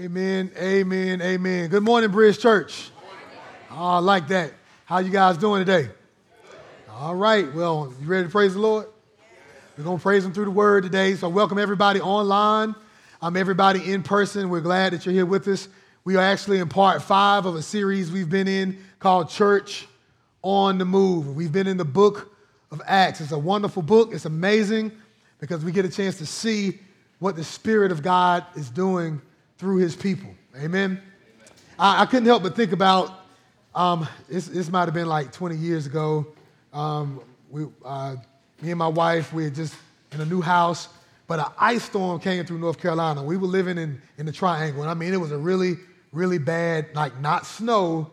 Amen, amen, amen. Good morning, Bridge Church. Oh, I like that. How you guys doing today? All right. Well, you ready to praise the Lord? We're going to praise Him through the Word today. So, welcome everybody online. I'm everybody in person. We're glad that you're here with us. We are actually in part five of a series we've been in called Church on the Move. We've been in the book of Acts. It's a wonderful book. It's amazing because we get a chance to see what the Spirit of God is doing through His people. Amen. I, I couldn't help but think about um, this, this might have been like 20 years ago. Um, we, uh, me and my wife, we were just in a new house, but an ice storm came through North Carolina. We were living in, in the triangle, and I mean, it was a really, really bad, like not snow,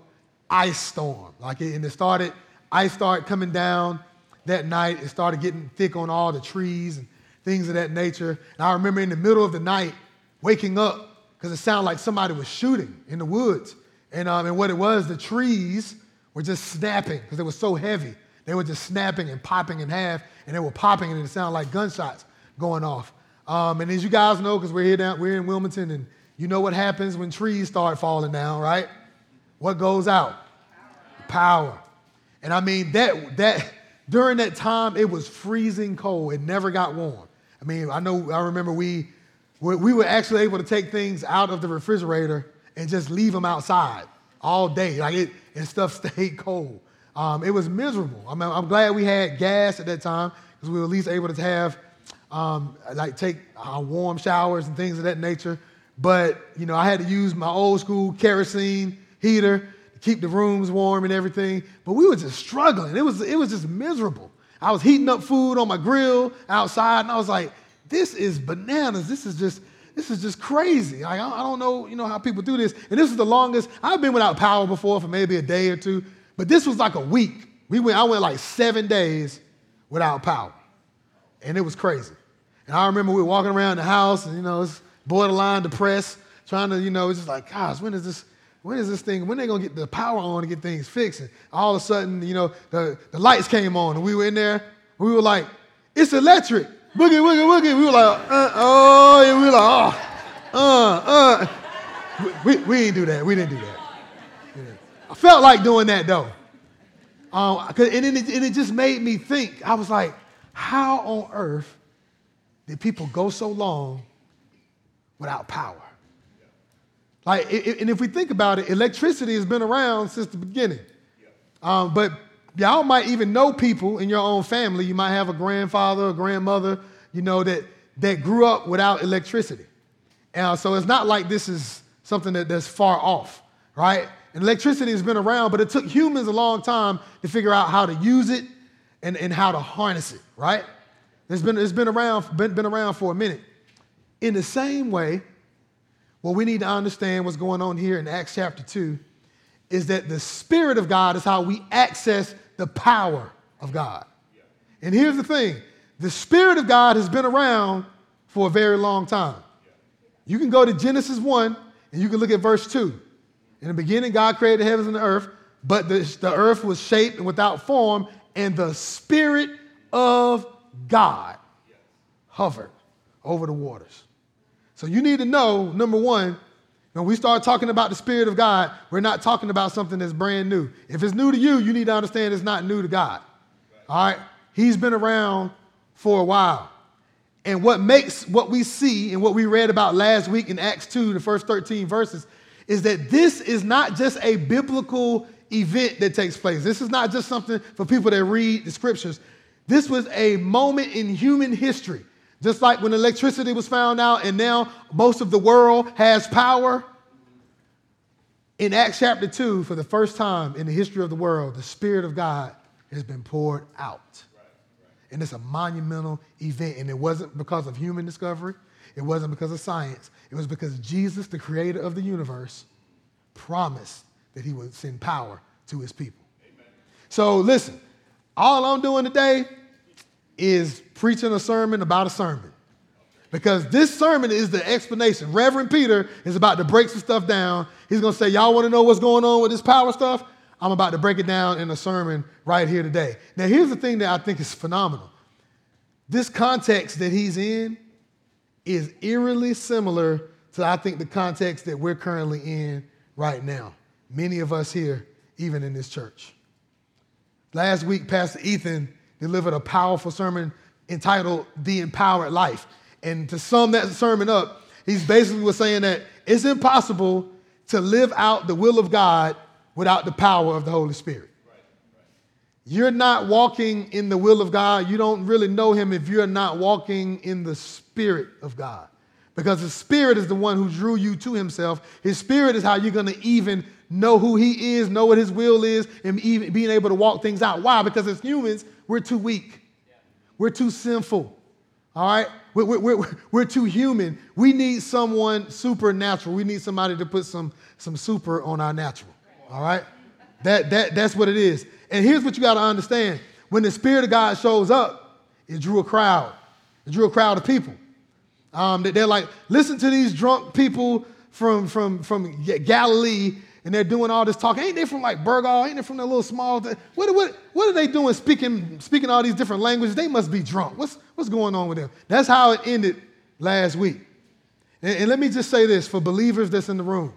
ice storm. Like, it, and it started, ice started coming down that night. It started getting thick on all the trees and things of that nature. And I remember in the middle of the night waking up because it sounded like somebody was shooting in the woods. And, um, and what it was, the trees were just snapping because they were so heavy. They were just snapping and popping in half, and they were popping, and it sounded like gunshots going off. Um, and as you guys know, because we're here down, we're in Wilmington, and you know what happens when trees start falling down, right? What goes out? Power. And I mean that that during that time it was freezing cold. It never got warm. I mean, I know I remember we we were actually able to take things out of the refrigerator and just leave them outside all day. Like it, and stuff stayed cold. Um, it was miserable. I I'm glad we had gas at that time because we were at least able to have, um, like, take uh, warm showers and things of that nature. But, you know, I had to use my old school kerosene heater to keep the rooms warm and everything. But we were just struggling. It was, it was just miserable. I was heating up food on my grill outside, and I was like, this is bananas. This is just, this is just crazy. I, I don't know, you know, how people do this. And this is the longest, I've been without power before for maybe a day or two, but this was like a week. We went, I went like seven days without power. And it was crazy. And I remember we were walking around the house and, you know, it's borderline depressed, trying to, you know, it's just like, gosh, when is this, when is this thing, when they gonna get the power on to get things fixed? And all of a sudden, you know, the, the lights came on and we were in there, we were like, it's electric boogie, boogie, boogie. We were like, uh, oh, and we were like, oh, uh, uh. We, we didn't do that. We didn't do that. I felt like doing that though. Um, and, it, and it just made me think. I was like, how on earth did people go so long without power? Like, and if we think about it, electricity has been around since the beginning. Um, but y'all might even know people in your own family. You might have a grandfather, a grandmother, you know, that, that grew up without electricity. And so it's not like this is something that, that's far off, right? And electricity has been around, but it took humans a long time to figure out how to use it and, and how to harness it, right? It's been, it's been, around, been, been around for a minute. In the same way, what we need to understand what's going on here in Acts chapter 2 is that the Spirit of God is how we access the power of God. And here's the thing the Spirit of God has been around for a very long time. You can go to Genesis 1 and you can look at verse 2. In the beginning, God created the heavens and the earth, but the, the earth was shaped and without form, and the Spirit of God hovered over the waters. So you need to know, number one, when we start talking about the Spirit of God, we're not talking about something that's brand new. If it's new to you, you need to understand it's not new to God. All right? He's been around for a while. And what makes what we see and what we read about last week in Acts 2, the first 13 verses, is that this is not just a biblical event that takes place. This is not just something for people that read the scriptures. This was a moment in human history just like when electricity was found out and now most of the world has power. In Acts chapter 2, for the first time in the history of the world, the Spirit of God has been poured out. And it's a monumental event. And it wasn't because of human discovery, it wasn't because of science. It was because Jesus, the creator of the universe, promised that he would send power to his people. Amen. So listen, all I'm doing today is preaching a sermon about a sermon. Because this sermon is the explanation. Reverend Peter is about to break some stuff down. He's going to say, Y'all want to know what's going on with this power stuff? I'm about to break it down in a sermon right here today. Now, here's the thing that I think is phenomenal. This context that he's in is eerily similar to, I think, the context that we're currently in right now. Many of us here, even in this church. Last week, Pastor Ethan delivered a powerful sermon entitled The Empowered Life. And to sum that sermon up, he's basically was saying that it's impossible to live out the will of God without the power of the Holy Spirit. You're not walking in the will of God. You don't really know Him if you're not walking in the Spirit of God. Because the Spirit is the one who drew you to Himself. His Spirit is how you're going to even know who He is, know what His will is, and even being able to walk things out. Why? Because as humans, we're too weak, we're too sinful. All right? We're, we're, we're, too human. We need someone supernatural. We need somebody to put some, some super on our natural. All right? That, that, that's what it is. And here's what you got to understand when the Spirit of God shows up, it drew a crowd, it drew a crowd of people. Um, they're like, listen to these drunk people from, from, from Galilee, and they're doing all this talking. Ain't they from like Burgaw? Ain't they from that little small? What, what, what are they doing speaking, speaking all these different languages? They must be drunk. What's, what's going on with them? That's how it ended last week. And, and let me just say this for believers that's in the room.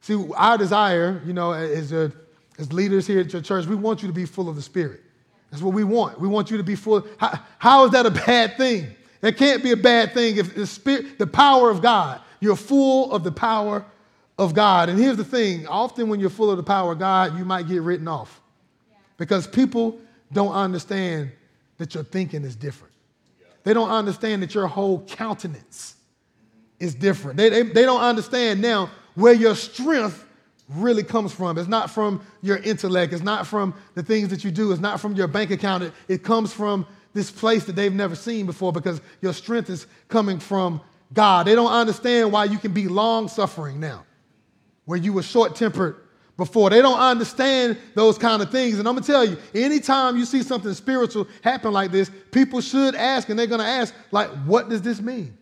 See, our desire, you know, as a as leaders here at your church, we want you to be full of the Spirit. That's what we want. We want you to be full. How, how is that a bad thing? It can't be a bad thing if the Spirit, the power of God, you're full of the power of God. And here's the thing often when you're full of the power of God, you might get written off because people don't understand that your thinking is different. They don't understand that your whole countenance is different. They, they, they don't understand now where your strength really comes from. It's not from your intellect, it's not from the things that you do, it's not from your bank account. It, it comes from this place that they've never seen before because your strength is coming from God. They don't understand why you can be long suffering now, where you were short tempered before. They don't understand those kind of things. And I'm gonna tell you, anytime you see something spiritual happen like this, people should ask, and they're gonna ask, like, what does this mean?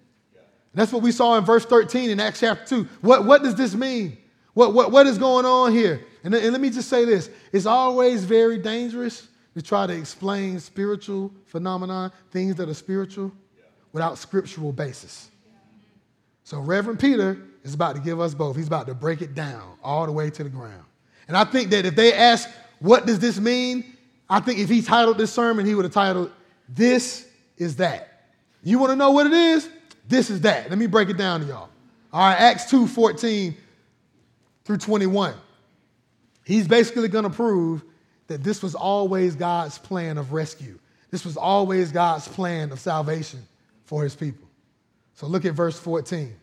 That's what we saw in verse 13 in Acts chapter 2. What, what does this mean? What, what, what is going on here? And, and let me just say this it's always very dangerous to try to explain spiritual phenomena, things that are spiritual, without scriptural basis. So Reverend Peter is about to give us both. He's about to break it down all the way to the ground. And I think that if they ask, what does this mean? I think if he titled this sermon, he would have titled, This is That. You want to know what it is? This is that. Let me break it down to y'all. All right, Acts 2 14 through 21. He's basically going to prove that this was always God's plan of rescue. This was always God's plan of salvation for his people. So look at verse 14.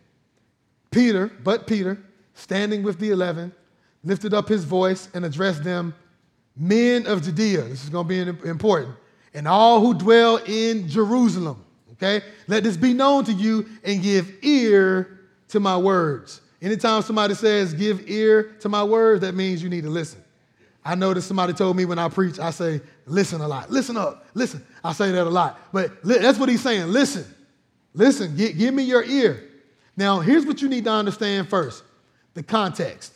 Peter, but Peter, standing with the eleven, lifted up his voice and addressed them, Men of Judea. This is going to be important. And all who dwell in Jerusalem. Okay? Let this be known to you and give ear to my words. Anytime somebody says, give ear to my words, that means you need to listen. I noticed somebody told me when I preach, I say, listen a lot. Listen up. Listen. I say that a lot. But li- that's what he's saying. Listen. Listen. G- give me your ear. Now, here's what you need to understand first the context,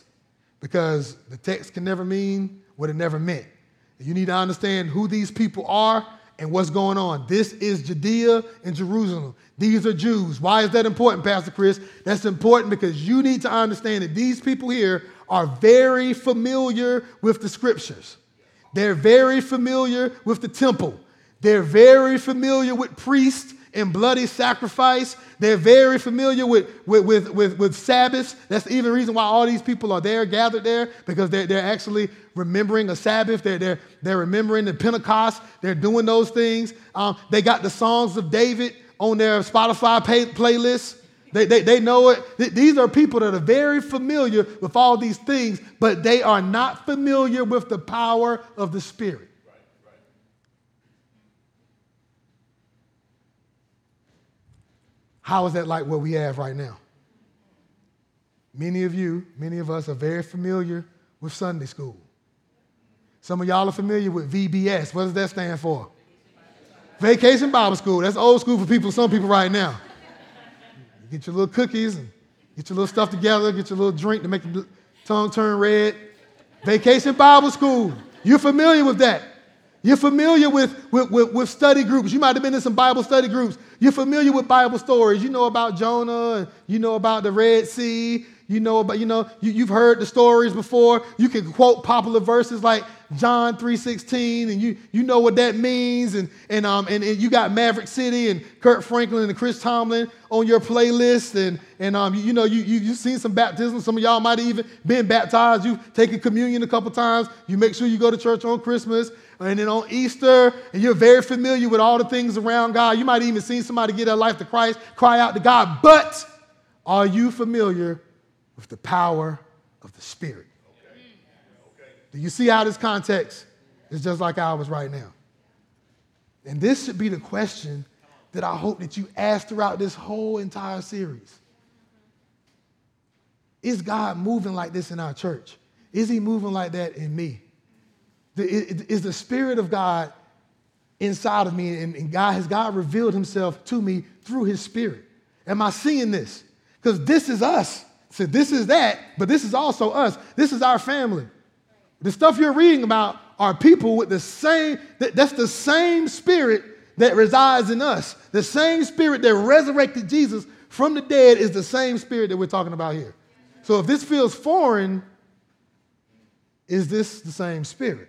because the text can never mean what it never meant. You need to understand who these people are and what's going on. This is Judea and Jerusalem. These are Jews. Why is that important, Pastor Chris? That's important because you need to understand that these people here are very familiar with the scriptures. They're very familiar with the temple. They're very familiar with priests and bloody sacrifice. They're very familiar with, with, with, with, with Sabbaths. That's the even reason why all these people are there, gathered there, because they're, they're actually remembering a Sabbath. They're, they're, they're remembering the Pentecost. They're doing those things. Um, they got the songs of David on their Spotify pay, playlist. They, they, they know it. These are people that are very familiar with all these things, but they are not familiar with the power of the Spirit. How is that like what we have right now? Many of you, many of us are very familiar with Sunday school. Some of y'all are familiar with VBS. What does that stand for? Vacation Bible School. That's old school for people, some people right now. You get your little cookies and get your little stuff together, get your little drink to make the tongue turn red. Vacation Bible School. You're familiar with that. You're familiar with, with, with, with, study groups. You might have been in some Bible study groups. You're familiar with Bible stories. You know about Jonah, and you know about the Red Sea. You know about, you know, you, you've heard the stories before. You can quote popular verses like John 3.16, and you, you know what that means. And, and, um, and, and, you got Maverick City and Kirk Franklin and Chris Tomlin on your playlist. And, and um, you, you know, you, you, you've seen some baptisms. Some of y'all might have even been baptized. You've taken communion a couple times. You make sure you go to church on Christmas and then on Easter, and you're very familiar with all the things around God. You might even seen somebody give their life to Christ, cry out to God. But are you familiar with the power of the Spirit? Do you see how this context is just like ours right now? And this should be the question that I hope that you ask throughout this whole entire series. Is God moving like this in our church? Is he moving like that in me? Is the Spirit of God inside of me? And God has God revealed himself to me through his Spirit? Am I seeing this? Because this is us. So this is that, but this is also us. This is our family. The stuff you're reading about are people with the same, that's the same spirit that resides in us. The same spirit that resurrected Jesus from the dead is the same spirit that we're talking about here. So if this feels foreign, is this the same spirit?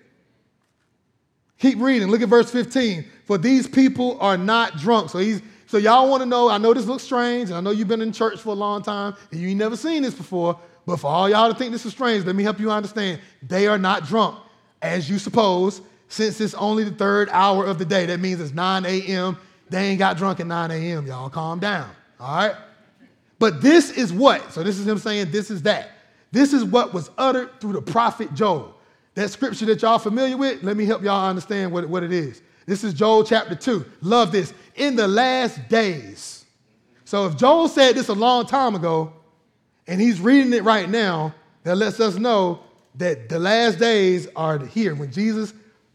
Keep reading. Look at verse 15. For these people are not drunk. So he's so y'all want to know, I know this looks strange, and I know you've been in church for a long time, and you ain't never seen this before, but for all y'all to think this is strange, let me help you understand. They are not drunk, as you suppose, since it's only the third hour of the day. That means it's 9 a.m. They ain't got drunk at 9 a.m. Y'all calm down. All right? But this is what? So this is him saying this is that. This is what was uttered through the prophet Joel. That scripture that y'all familiar with, let me help y'all understand what, what it is. This is Joel chapter 2. Love this. In the last days. So if Joel said this a long time ago, and he's reading it right now, that lets us know that the last days are here. When Jesus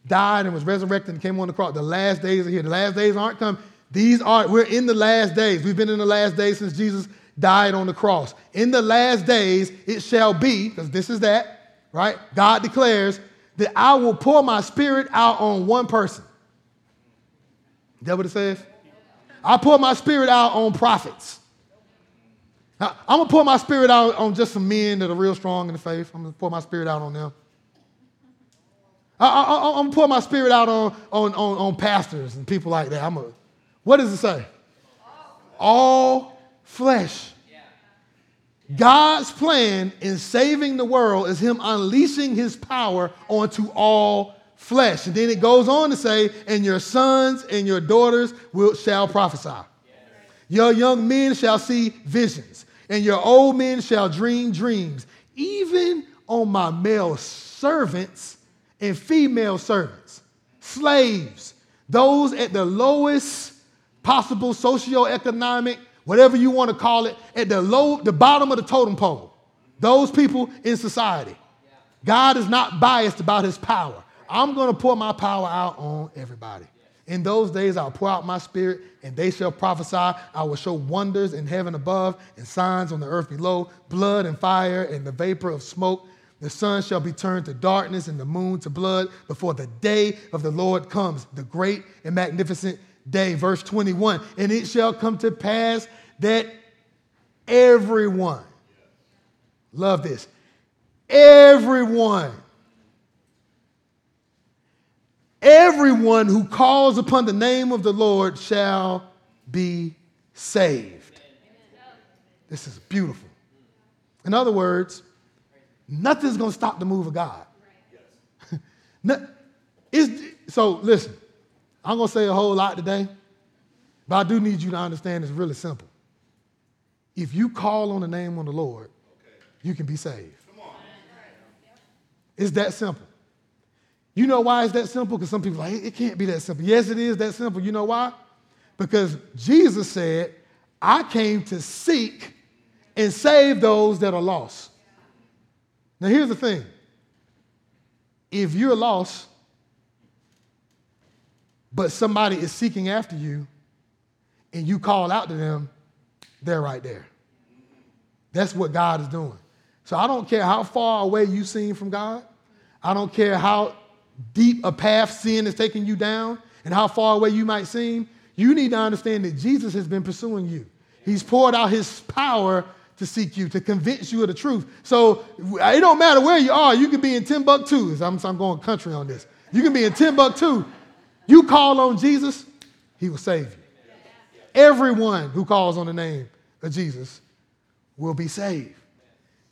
died and was resurrected and came on the cross, the last days are here. The last days aren't come. These are, we're in the last days. We've been in the last days since Jesus died on the cross. In the last days, it shall be, because this is that, right? God declares that I will pour my spirit out on one person. Is that what it says? I pour my spirit out on prophets. I'm gonna pour my spirit out on just some men that are real strong in the faith. I'm gonna pour my spirit out on them. I, am gonna pour my spirit out on, on, on, on pastors and people like that. I'm a, what does it say? All flesh. God's plan in saving the world is Him unleashing His power onto all flesh. And then it goes on to say, and your sons and your daughters will, shall prophesy. Your young men shall see visions and your old men shall dream dreams, even on my male servants and female servants, slaves, those at the lowest possible socioeconomic, whatever you want to call it, at the low, the bottom of the totem pole. Those people in society. God is not biased about his power. I'm going to pour my power out on everybody. In those days, I'll pour out my spirit, and they shall prophesy. I will show wonders in heaven above and signs on the earth below blood and fire and the vapor of smoke. The sun shall be turned to darkness and the moon to blood before the day of the Lord comes, the great and magnificent day. Verse 21 And it shall come to pass that everyone, love this, everyone Everyone who calls upon the name of the Lord shall be saved. This is beautiful. In other words, nothing's going to stop the move of God. so, listen, I'm going to say a whole lot today, but I do need you to understand it's really simple. If you call on the name of the Lord, you can be saved. It's that simple. You know why it's that simple? Because some people are like, it can't be that simple. Yes, it is that simple. You know why? Because Jesus said, I came to seek and save those that are lost. Now, here's the thing if you're lost, but somebody is seeking after you, and you call out to them, they're right there. That's what God is doing. So I don't care how far away you seem from God. I don't care how deep a path sin is taking you down and how far away you might seem, you need to understand that Jesus has been pursuing you. He's poured out his power to seek you, to convince you of the truth. So it don't matter where you are. You can be in Timbuktu. I'm, I'm going country on this. You can be in Timbuktu. You call on Jesus, he will save you. Everyone who calls on the name of Jesus will be saved.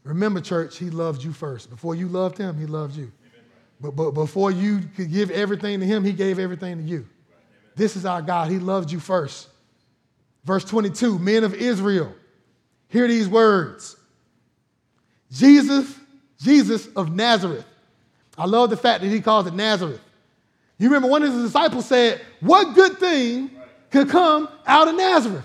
Remember, church, he loved you first. Before you loved him, he loved you. But, but before you could give everything to him, he gave everything to you. This is our God. He loved you first. Verse 22 Men of Israel, hear these words Jesus, Jesus of Nazareth. I love the fact that he calls it Nazareth. You remember one of his disciples said, What good thing could come out of Nazareth,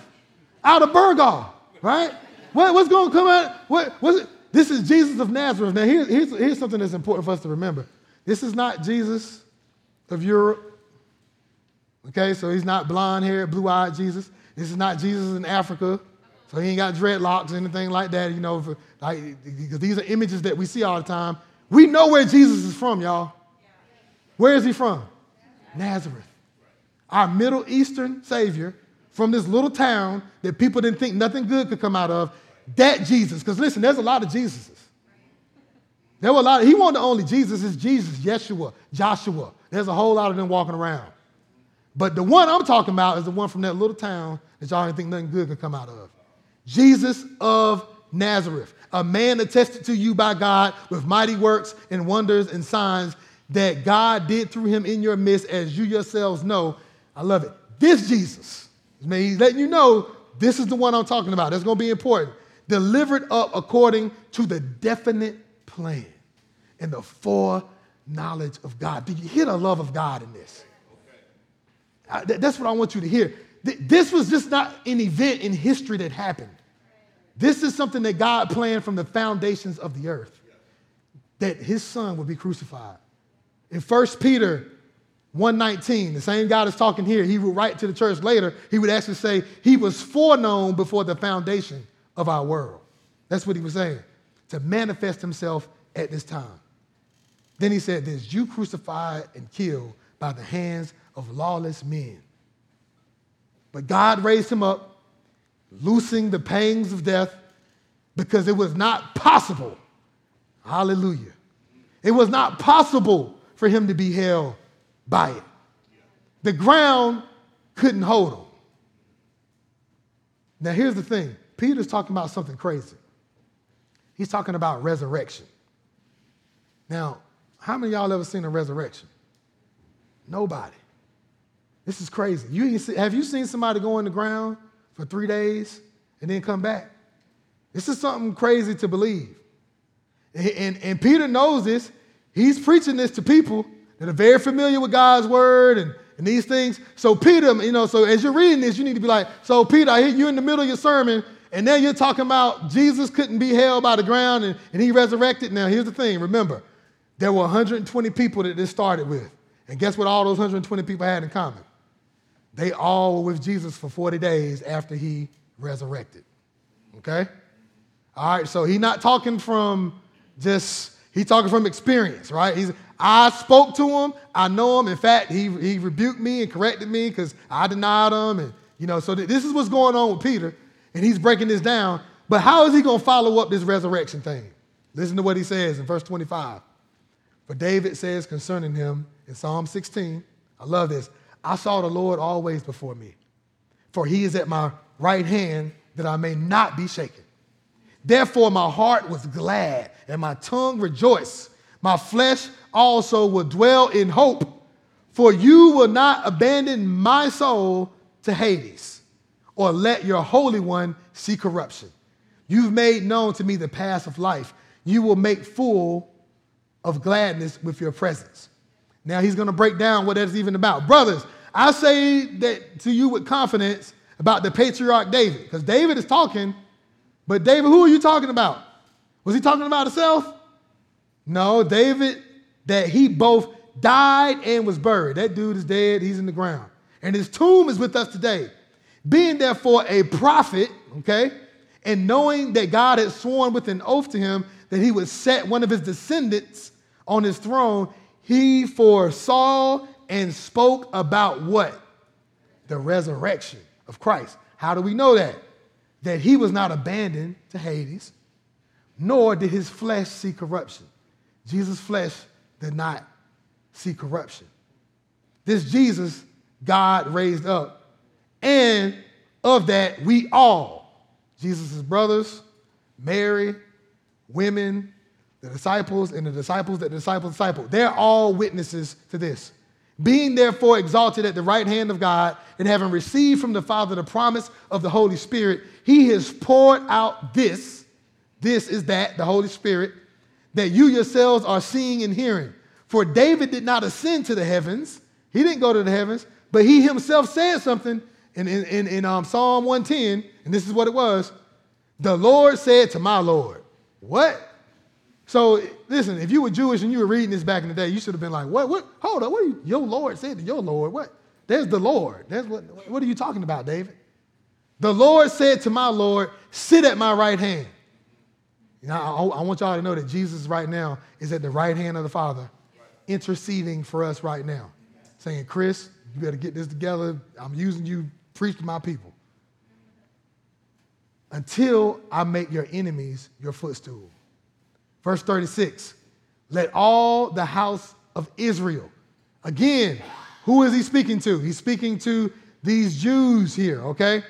out of Burgaw, right? What, what's going to come out? What, what's it? This is Jesus of Nazareth. Now, here's, here's, here's something that's important for us to remember. This is not Jesus of Europe. Okay, so he's not blonde haired, blue eyed Jesus. This is not Jesus in Africa. So he ain't got dreadlocks or anything like that, you know, for, like, because these are images that we see all the time. We know where Jesus is from, y'all. Where is he from? Nazareth. Our Middle Eastern Savior from this little town that people didn't think nothing good could come out of that Jesus. Because listen, there's a lot of Jesuses. There were a lot. Of, he wasn't the only Jesus. It's Jesus, Yeshua, Joshua. There's a whole lot of them walking around. But the one I'm talking about is the one from that little town that y'all didn't think nothing good could come out of. Jesus of Nazareth, a man attested to you by God with mighty works and wonders and signs that God did through him in your midst, as you yourselves know. I love it. This Jesus, he's letting you know this is the one I'm talking about. That's going to be important delivered up according to the definite plan and the foreknowledge of God. Do you hear the love of God in this? Okay. that's what I want you to hear. This was just not an event in history that happened. This is something that God planned from the foundations of the earth that his son would be crucified. In 1 Peter 119, the same God is talking here, he would write to the church later, he would actually say, He was foreknown before the foundation of our world. That's what he was saying, to manifest himself at this time. Then he said this You crucified and killed by the hands of lawless men. But God raised him up, loosing the pangs of death, because it was not possible. Hallelujah. It was not possible for him to be held by it. The ground couldn't hold him. Now, here's the thing Peter's talking about something crazy. He's talking about resurrection. Now, how many y'all ever seen a resurrection? Nobody. This is crazy. You see, have you seen somebody go in the ground for three days and then come back? This is something crazy to believe. And, and, and Peter knows this. He's preaching this to people that are very familiar with God's word and, and these things. So, Peter, you know, so as you're reading this, you need to be like, so, Peter, I hear you in the middle of your sermon and now you're talking about Jesus couldn't be held by the ground and, and he resurrected. Now, here's the thing remember, there were 120 people that this started with. And guess what all those 120 people had in common? They all were with Jesus for 40 days after he resurrected. Okay? All right, so he's not talking from just, he's talking from experience, right? He's, I spoke to him, I know him. In fact, he, he rebuked me and corrected me because I denied him. And, you know, so th- this is what's going on with Peter and he's breaking this down. But how is he going to follow up this resurrection thing? Listen to what he says in verse 25. For David says concerning him in Psalm 16, I love this. I saw the Lord always before me, for he is at my right hand that I may not be shaken. Therefore, my heart was glad and my tongue rejoiced. My flesh also will dwell in hope, for you will not abandon my soul to Hades or let your Holy One see corruption. You've made known to me the path of life. You will make full of gladness with your presence. Now he's going to break down what that's even about. Brothers, I say that to you with confidence about the patriarch David, because David is talking, but David, who are you talking about? Was he talking about himself? No, David, that he both died and was buried. That dude is dead, he's in the ground. And his tomb is with us today. Being therefore a prophet, okay, and knowing that God had sworn with an oath to him that he would set one of his descendants on his throne, he foresaw and spoke about what? The resurrection of Christ. How do we know that? That he was not abandoned to Hades, nor did his flesh see corruption. Jesus' flesh did not see corruption. This Jesus, God raised up. And of that, we all, Jesus' brothers, Mary, women, the disciples, and the disciples that the disciples disciple, they're all witnesses to this. Being therefore exalted at the right hand of God, and having received from the Father the promise of the Holy Spirit, he has poured out this. This is that, the Holy Spirit, that you yourselves are seeing and hearing. For David did not ascend to the heavens, he didn't go to the heavens, but he himself said something in, in, in, in um, Psalm 110, and this is what it was The Lord said to my Lord, What? So listen, if you were Jewish and you were reading this back in the day, you should have been like, what, what, hold on, what are you, your Lord said to your Lord? What? There's the Lord. That's what, what are you talking about, David? The Lord said to my Lord, sit at my right hand. Now, I, I want y'all to know that Jesus right now is at the right hand of the Father, interceding for us right now, saying, Chris, you better get this together. I'm using you, preach to my people. Until I make your enemies your footstool. Verse 36 Let all the house of Israel, again, who is he speaking to? He's speaking to these Jews here, okay?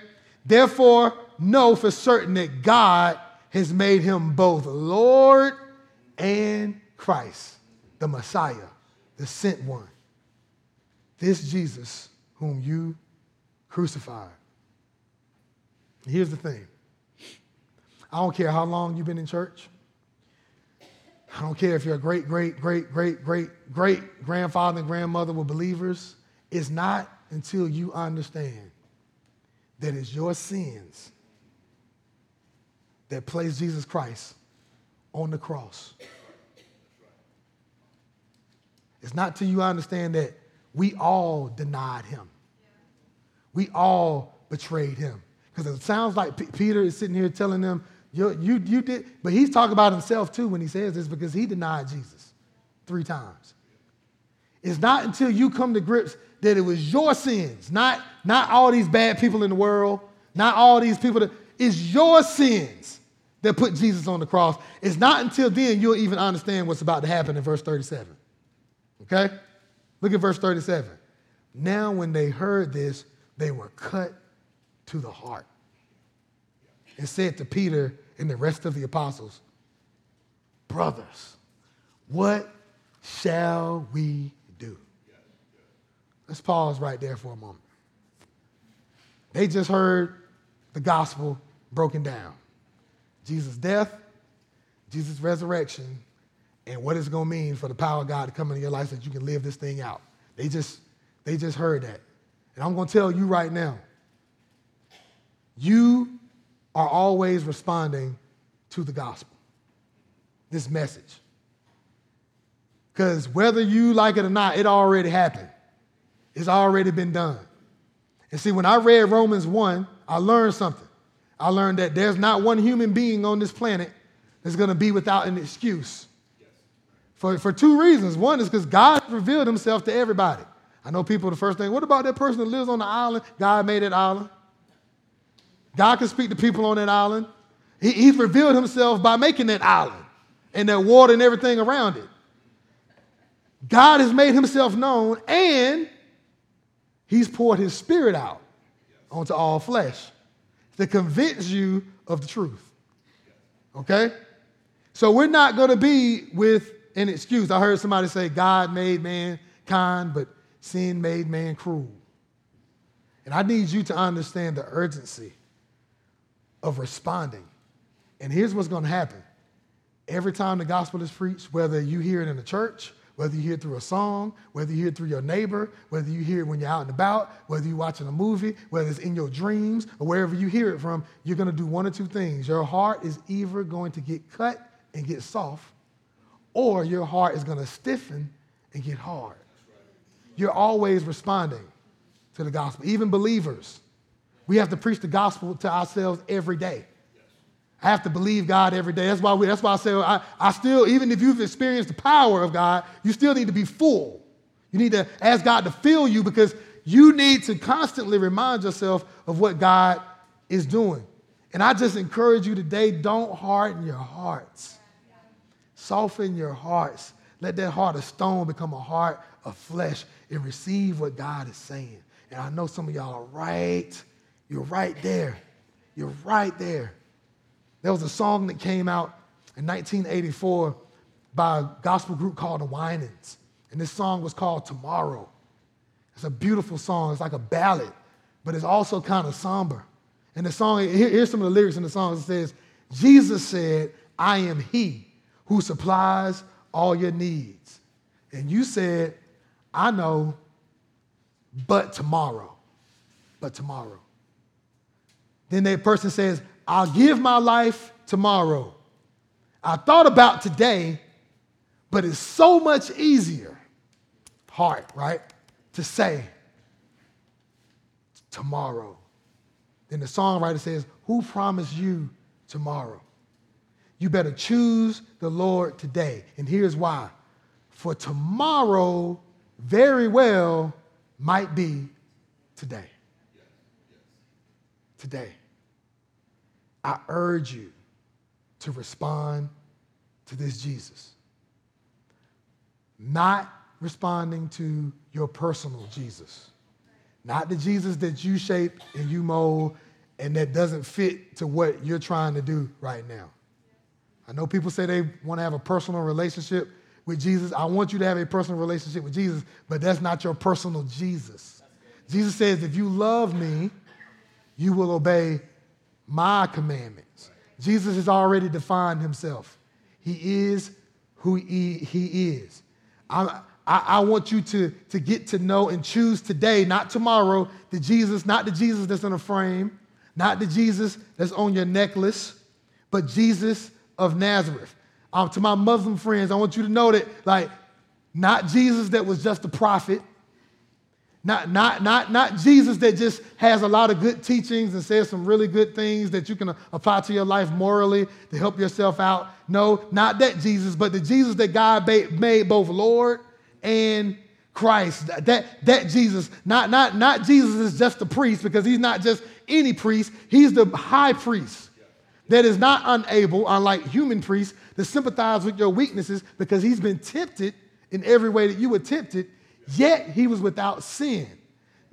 Therefore, know for certain that God has made him both Lord and Christ, the Messiah, the sent one. This Jesus whom you crucified. Here's the thing I don't care how long you've been in church. I don't care if your great, great, great, great, great, great grandfather and grandmother were believers. It's not until you understand that it's your sins that placed Jesus Christ on the cross. It's not till you understand that we all denied him. We all betrayed him. Because it sounds like P- Peter is sitting here telling them, you, you, you did, but he's talking about himself too when he says this because he denied Jesus three times. It's not until you come to grips that it was your sins, not, not all these bad people in the world, not all these people that, it's your sins that put Jesus on the cross. It's not until then you'll even understand what's about to happen in verse 37. Okay? Look at verse 37. Now, when they heard this, they were cut to the heart and said to Peter and the rest of the apostles, Brothers, what shall we do? Let's pause right there for a moment. They just heard the gospel broken down Jesus' death, Jesus' resurrection, and what it's going to mean for the power of God to come into your life so that you can live this thing out. They just, they just heard that. And I'm going to tell you right now, you are always responding to the gospel, this message. Because whether you like it or not, it already happened. It's already been done. And see, when I read Romans 1, I learned something. I learned that there's not one human being on this planet that's going to be without an excuse. For, for two reasons. One is because God revealed himself to everybody. I know people, the first thing, what about that person that lives on the island? God made that island. God can speak to people on that island. He, he's revealed himself by making that island and that water and everything around it. God has made himself known and he's poured his spirit out onto all flesh to convince you of the truth. Okay? So we're not going to be with an excuse. I heard somebody say God made man kind, but sin made man cruel. And I need you to understand the urgency of responding. And here's what's going to happen every time the gospel is preached, whether you hear it in the church, whether you hear it through a song, whether you hear it through your neighbor, whether you hear it when you're out and about, whether you're watching a movie, whether it's in your dreams, or wherever you hear it from, you're going to do one or two things. Your heart is either going to get cut and get soft, or your heart is going to stiffen and get hard. You're always responding to the gospel, even believers. We have to preach the gospel to ourselves every day. I have to believe God every day. That's why, we, that's why I say I, I still, even if you've experienced the power of God, you still need to be full. You need to ask God to fill you because you need to constantly remind yourself of what God is doing. And I just encourage you today don't harden your hearts, soften your hearts. Let that heart of stone become a heart of flesh and receive what God is saying. And I know some of y'all are right. You're right there. You're right there. There was a song that came out in 1984 by a gospel group called the Winans. And this song was called Tomorrow. It's a beautiful song. It's like a ballad, but it's also kind of somber. And the song, here, here's some of the lyrics in the song. It says, Jesus said, I am he who supplies all your needs. And you said, I know, but tomorrow. But tomorrow. Then that person says, I'll give my life tomorrow. I thought about today, but it's so much easier, hard, right, to say tomorrow. Then the songwriter says, Who promised you tomorrow? You better choose the Lord today. And here's why. For tomorrow very well might be today. Today. I urge you to respond to this Jesus. Not responding to your personal Jesus. Not the Jesus that you shape and you mold and that doesn't fit to what you're trying to do right now. I know people say they want to have a personal relationship with Jesus. I want you to have a personal relationship with Jesus, but that's not your personal Jesus. Jesus says, if you love me, you will obey my commandments. Jesus has already defined himself. He is who he, he is. I, I, I, want you to, to get to know and choose today, not tomorrow, the Jesus, not the Jesus that's in a frame, not the Jesus that's on your necklace, but Jesus of Nazareth. Um, to my Muslim friends, I want you to know that, like, not Jesus that was just a prophet, not, not, not, not Jesus that just has a lot of good teachings and says some really good things that you can apply to your life morally to help yourself out. No, not that Jesus, but the Jesus that God made both Lord and Christ. That, that Jesus, not, not, not Jesus is just a priest because he's not just any priest, he's the high priest that is not unable, unlike human priests, to sympathize with your weaknesses because he's been tempted in every way that you were tempted, yet he was without sin.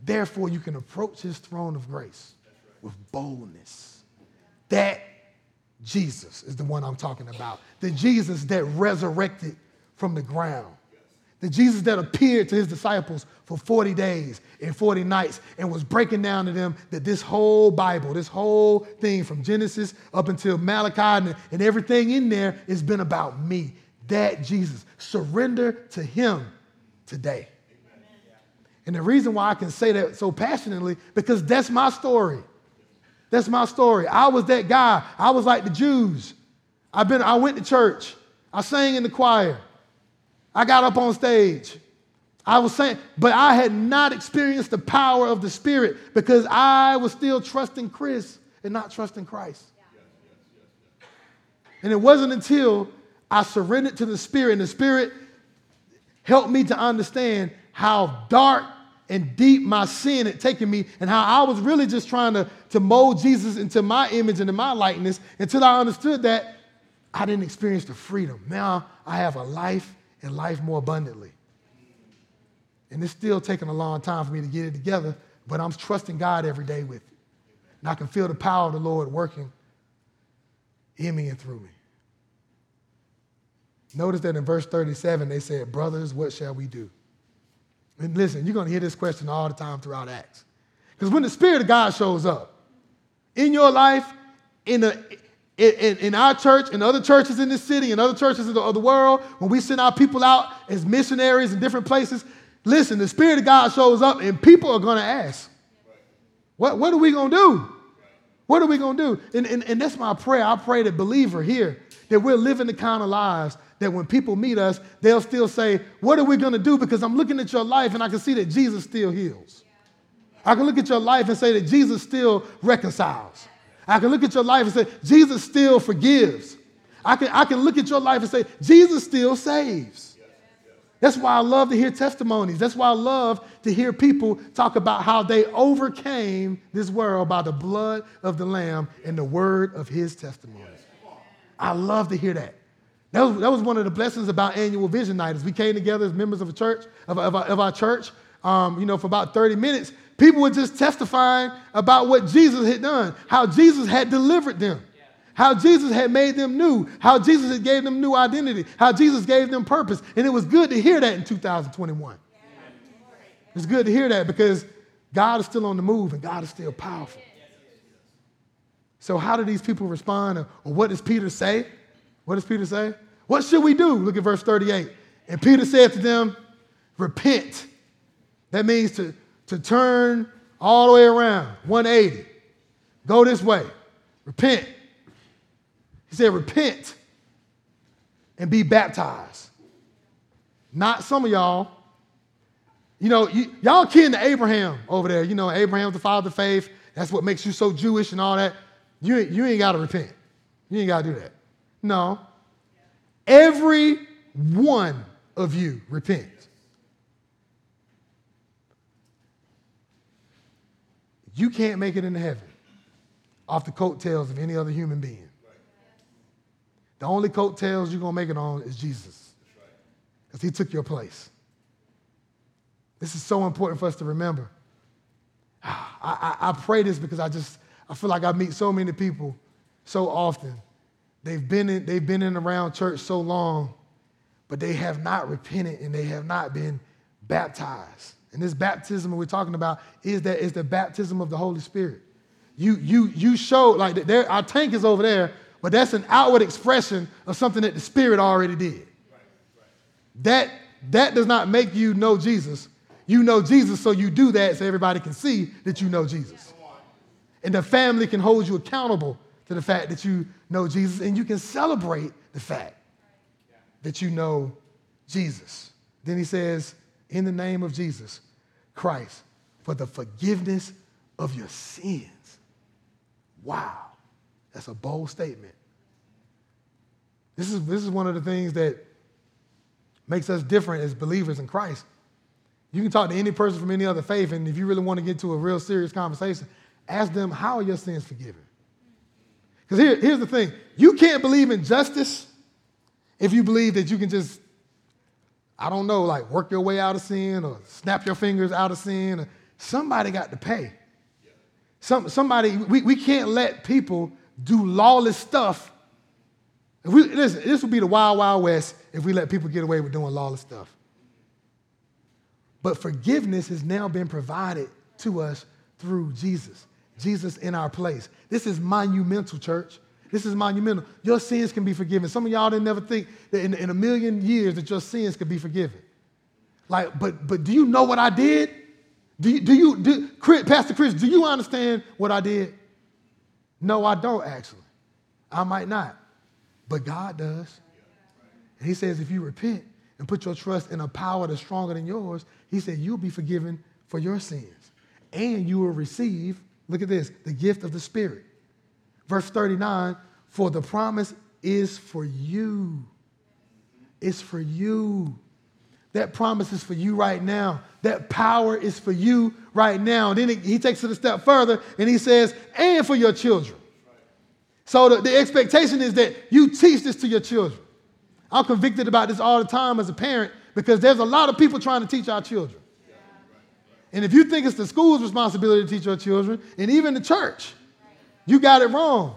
Therefore, you can approach his throne of grace with boldness. That Jesus is the one I'm talking about. The Jesus that resurrected from the ground the Jesus that appeared to his disciples for 40 days and 40 nights and was breaking down to them that this whole Bible, this whole thing from Genesis up until Malachi and, and everything in there has been about me. That Jesus. Surrender to him today. And the reason why I can say that so passionately, because that's my story. That's my story. I was that guy. I was like the Jews. I've been, I went to church. I sang in the choir. I got up on stage. I was saying, but I had not experienced the power of the Spirit because I was still trusting Chris and not trusting Christ. And it wasn't until I surrendered to the Spirit and the Spirit helped me to understand how dark and deep my sin had taken me and how I was really just trying to, to mold Jesus into my image and in my likeness until I understood that I didn't experience the freedom. Now I have a life and life more abundantly. And it's still taking a long time for me to get it together, but I'm trusting God every day with it. And I can feel the power of the Lord working in me and through me. Notice that in verse 37, they said, Brothers, what shall we do? And listen, you're going to hear this question all the time throughout Acts. Because when the Spirit of God shows up in your life, in a, in, in, our church, in other churches in this city, and other churches of the, of the world, when we send our people out as missionaries in different places, listen, the Spirit of God shows up and people are going to ask, what, what are we going to do? What are we going to do? And, and, and that's my prayer. I pray that believer here, that we're living the kind of lives that when people meet us, they'll still say, What are we going to do? Because I'm looking at your life and I can see that Jesus still heals. I can look at your life and say that Jesus still reconciles. I can look at your life and say, Jesus still forgives. I can, I can look at your life and say, Jesus still saves. That's why I love to hear testimonies. That's why I love to hear people talk about how they overcame this world by the blood of the Lamb and the word of his testimony. I love to hear that. That was, that was one of the blessings about annual vision night. As we came together as members of a church, of, of, of our church, um, you know, for about 30 minutes, people were just testifying about what Jesus had done, how Jesus had delivered them, how Jesus had made them new, how Jesus had gave them new identity, how Jesus gave them purpose. And it was good to hear that in 2021. It's good to hear that because God is still on the move and God is still powerful. So, how do these people respond? Or what does Peter say? What does Peter say? What should we do? Look at verse 38. And Peter said to them, Repent. That means to, to turn all the way around, 180. Go this way. Repent. He said, Repent and be baptized. Not some of y'all. You know, you, y'all kin to Abraham over there. You know, Abraham's the father of faith. That's what makes you so Jewish and all that. You, you ain't got to repent. You ain't got to do that. No. Every one of you repent. You can't make it into heaven off the coattails of any other human being. The only coattails you're going to make it on is Jesus because he took your place. This is so important for us to remember. Ah, I, I, I, pray this because I just, I feel like I meet so many people so often They've been in, they've been in around church so long, but they have not repented and they have not been baptized. And this baptism we're talking about is that is the baptism of the Holy Spirit. You you you show like there, our tank is over there, but that's an outward expression of something that the Spirit already did. That that does not make you know Jesus. You know Jesus, so you do that so everybody can see that you know Jesus. And the family can hold you accountable to the fact that you know Jesus, and you can celebrate the fact that you know Jesus. Then he says, In the name of Jesus Christ, for the forgiveness of your sins. Wow, that's a bold statement. This is, this is one of the things that makes us different as believers in Christ. You can talk to any person from any other faith, and if you really want to get to a real serious conversation, ask them, How are your sins forgiven? Because here, here's the thing you can't believe in justice if you believe that you can just, I don't know, like work your way out of sin or snap your fingers out of sin. Somebody got to pay. Some, somebody, we, we can't let people do lawless stuff. If we, listen, this would be the wild, wild west if we let people get away with doing lawless stuff. But forgiveness has now been provided to us through Jesus. Jesus in our place. This is monumental, church. This is monumental. Your sins can be forgiven. Some of y'all didn't never think that in, in a million years that your sins could be forgiven. Like, but but do you know what I did? Do you, do you do, Chris, Pastor Chris, do you understand what I did? No, I don't actually. I might not. But God does. And he says if you repent and put your trust in a power that's stronger than yours, he said you'll be forgiven for your sins. And you will receive Look at this the gift of the Spirit. Verse 39 For the promise is for you. It's for you. That promise is for you right now. That power is for you right now. And then he takes it a step further and he says, and for your children. So the, the expectation is that you teach this to your children. I'm convicted about this all the time as a parent because there's a lot of people trying to teach our children. And if you think it's the school's responsibility to teach your children, and even the church, you got it wrong.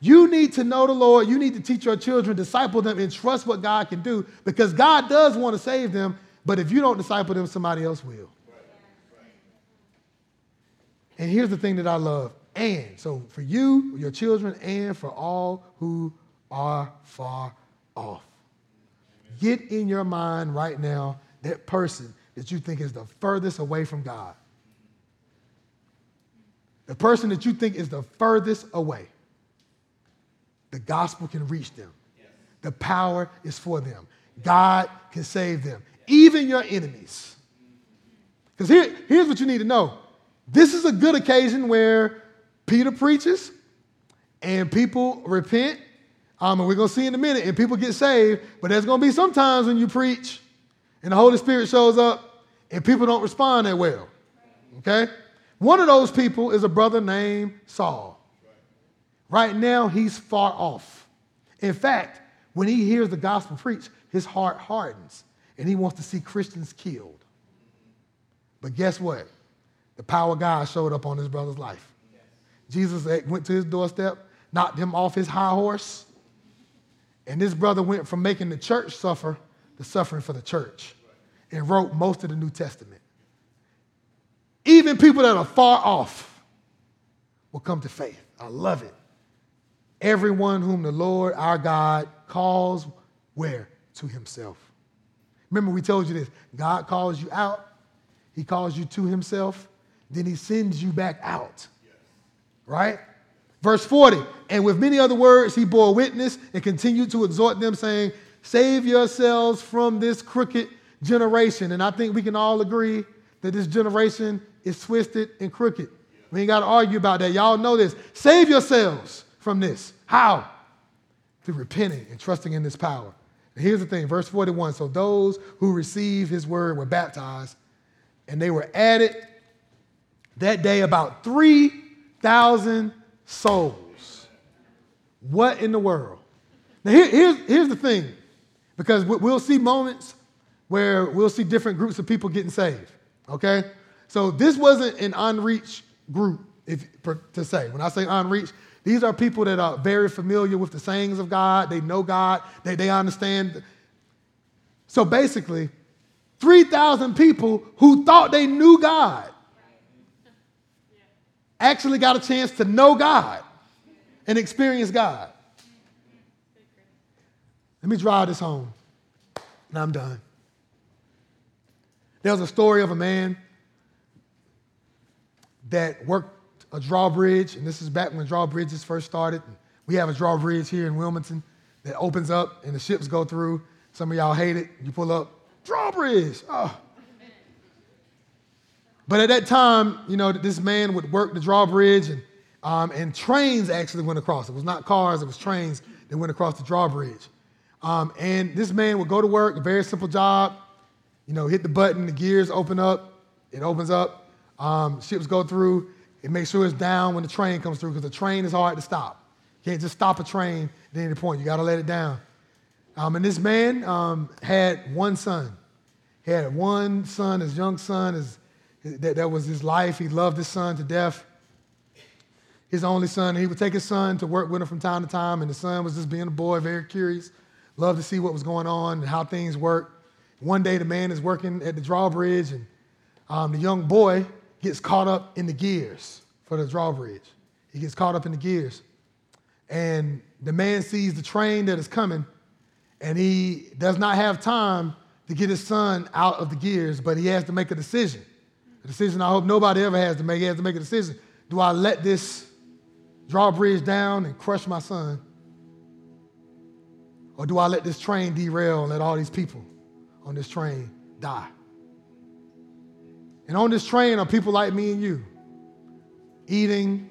You need to know the Lord. You need to teach your children, disciple them, and trust what God can do because God does want to save them. But if you don't disciple them, somebody else will. And here's the thing that I love and. So for you, your children, and for all who are far off. Get in your mind right now that person that you think is the furthest away from God. The person that you think is the furthest away, the gospel can reach them. The power is for them. God can save them, even your enemies. Because here, here's what you need to know this is a good occasion where Peter preaches, and people repent. Um, and we're going to see in a minute, and people get saved. But there's going to be some times when you preach and the Holy Spirit shows up and people don't respond that well. Okay? One of those people is a brother named Saul. Right now, he's far off. In fact, when he hears the gospel preached, his heart hardens and he wants to see Christians killed. But guess what? The power of God showed up on his brother's life. Jesus went to his doorstep, knocked him off his high horse, and this brother went from making the church suffer to suffering for the church and wrote most of the New Testament. Even people that are far off will come to faith. I love it. Everyone whom the Lord our God calls where? To himself. Remember, we told you this God calls you out, he calls you to himself, then he sends you back out. Right? Verse 40, and with many other words, he bore witness and continued to exhort them, saying, Save yourselves from this crooked generation. And I think we can all agree that this generation is twisted and crooked. We ain't got to argue about that. Y'all know this. Save yourselves from this. How? Through repenting and trusting in this power. And here's the thing, verse 41. So those who received his word were baptized, and they were added that day about 3,000 souls. What in the world? Now, here, here's, here's the thing, because we'll see moments where we'll see different groups of people getting saved. Okay? So this wasn't an unreached group, if, to say. When I say unreached, these are people that are very familiar with the sayings of God. They know God. They, they understand. So basically, 3,000 people who thought they knew God actually got a chance to know God and experience God. Let me drive this home, and I'm done. There was a story of a man that worked a drawbridge, and this is back when drawbridges first started. We have a drawbridge here in Wilmington that opens up and the ships go through. Some of y'all hate it. You pull up, drawbridge. Oh. But at that time, you know, this man would work the drawbridge, and, um, and trains actually went across. It was not cars, it was trains that went across the drawbridge. Um, and this man would go to work, a very simple job. You know, hit the button, the gears open up, it opens up, um, ships go through, it makes sure it's down when the train comes through because the train is hard to stop. You can't just stop a train at any point, you got to let it down. Um, and this man um, had one son. He had one son, his young son, his, that, that was his life. He loved his son to death. His only son. He would take his son to work with him from time to time, and the son was just being a boy, very curious, loved to see what was going on and how things worked. One day, the man is working at the drawbridge, and um, the young boy gets caught up in the gears for the drawbridge. He gets caught up in the gears. And the man sees the train that is coming, and he does not have time to get his son out of the gears, but he has to make a decision. A decision I hope nobody ever has to make. He has to make a decision. Do I let this drawbridge down and crush my son? Or do I let this train derail and let all these people on this train die. And on this train are people like me and you, eating,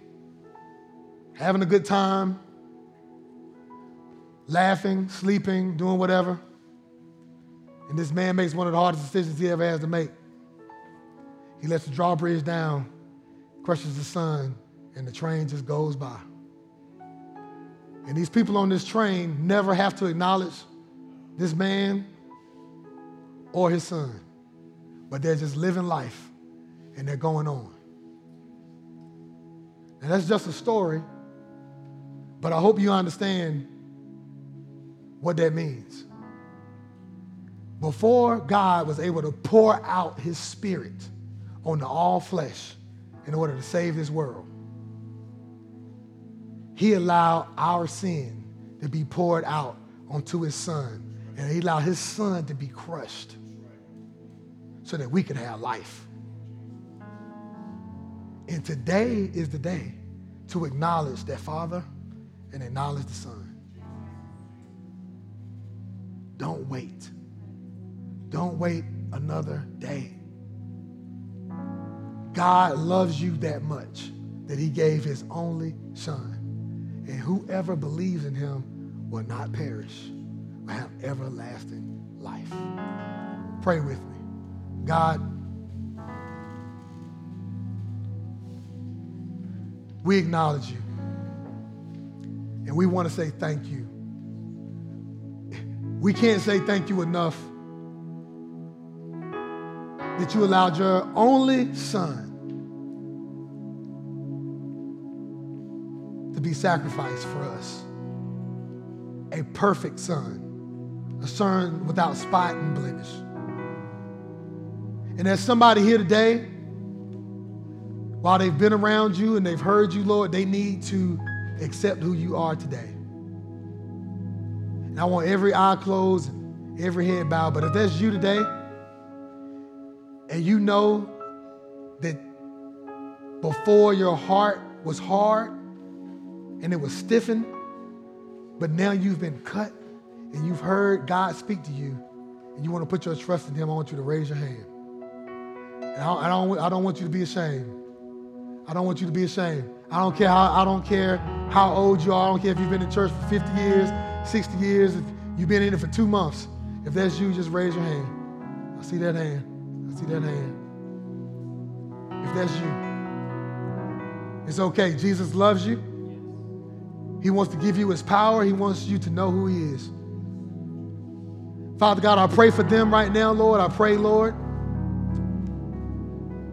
having a good time, laughing, sleeping, doing whatever. And this man makes one of the hardest decisions he ever has to make. He lets the drawbridge down, crushes the son, and the train just goes by. And these people on this train never have to acknowledge this man or his son, but they're just living life and they're going on. And that's just a story, but I hope you understand what that means. Before God was able to pour out his spirit on the all flesh in order to save this world, he allowed our sin to be poured out onto his son, and he allowed his son to be crushed so that we could have life. And today is the day to acknowledge that Father and acknowledge the Son. Don't wait. Don't wait another day. God loves you that much that he gave his only son. And whoever believes in him will not perish, but have everlasting life. Pray with me. God, we acknowledge you. And we want to say thank you. We can't say thank you enough that you allowed your only son sacrificed for us. A perfect son, a son without spot and blemish. And there's somebody here today, while they've been around you and they've heard you, Lord, they need to accept who you are today. And I want every eye closed, every head bowed. But if that's you today, and you know that before your heart was hard and it was stiffened, but now you've been cut and you've heard God speak to you and you want to put your trust in Him, I want you to raise your hand. And I, I, don't, I don't want you to be ashamed. I don't want you to be ashamed. I don't care how I don't care how old you are. I don't care if you've been in church for 50 years, 60 years, if you've been in it for two months. If that's you, just raise your hand. I see that hand. I see that hand. If that's you, it's okay. Jesus loves you. He wants to give you his power. He wants you to know who he is. Father God, I pray for them right now, Lord. I pray, Lord,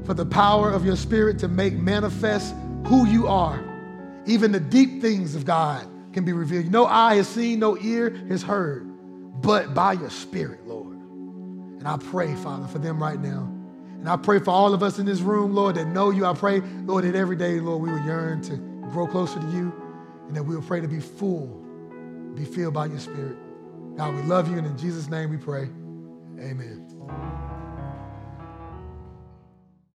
for the power of your spirit to make manifest who you are. Even the deep things of God can be revealed. No eye has seen, no ear has heard, but by your spirit, Lord. And I pray, Father, for them right now. And I pray for all of us in this room, Lord, that know you. I pray, Lord, that every day, Lord, we will yearn to grow closer to you and that we will pray to be full, be filled by your spirit. God, we love you, and in Jesus' name we pray. Amen.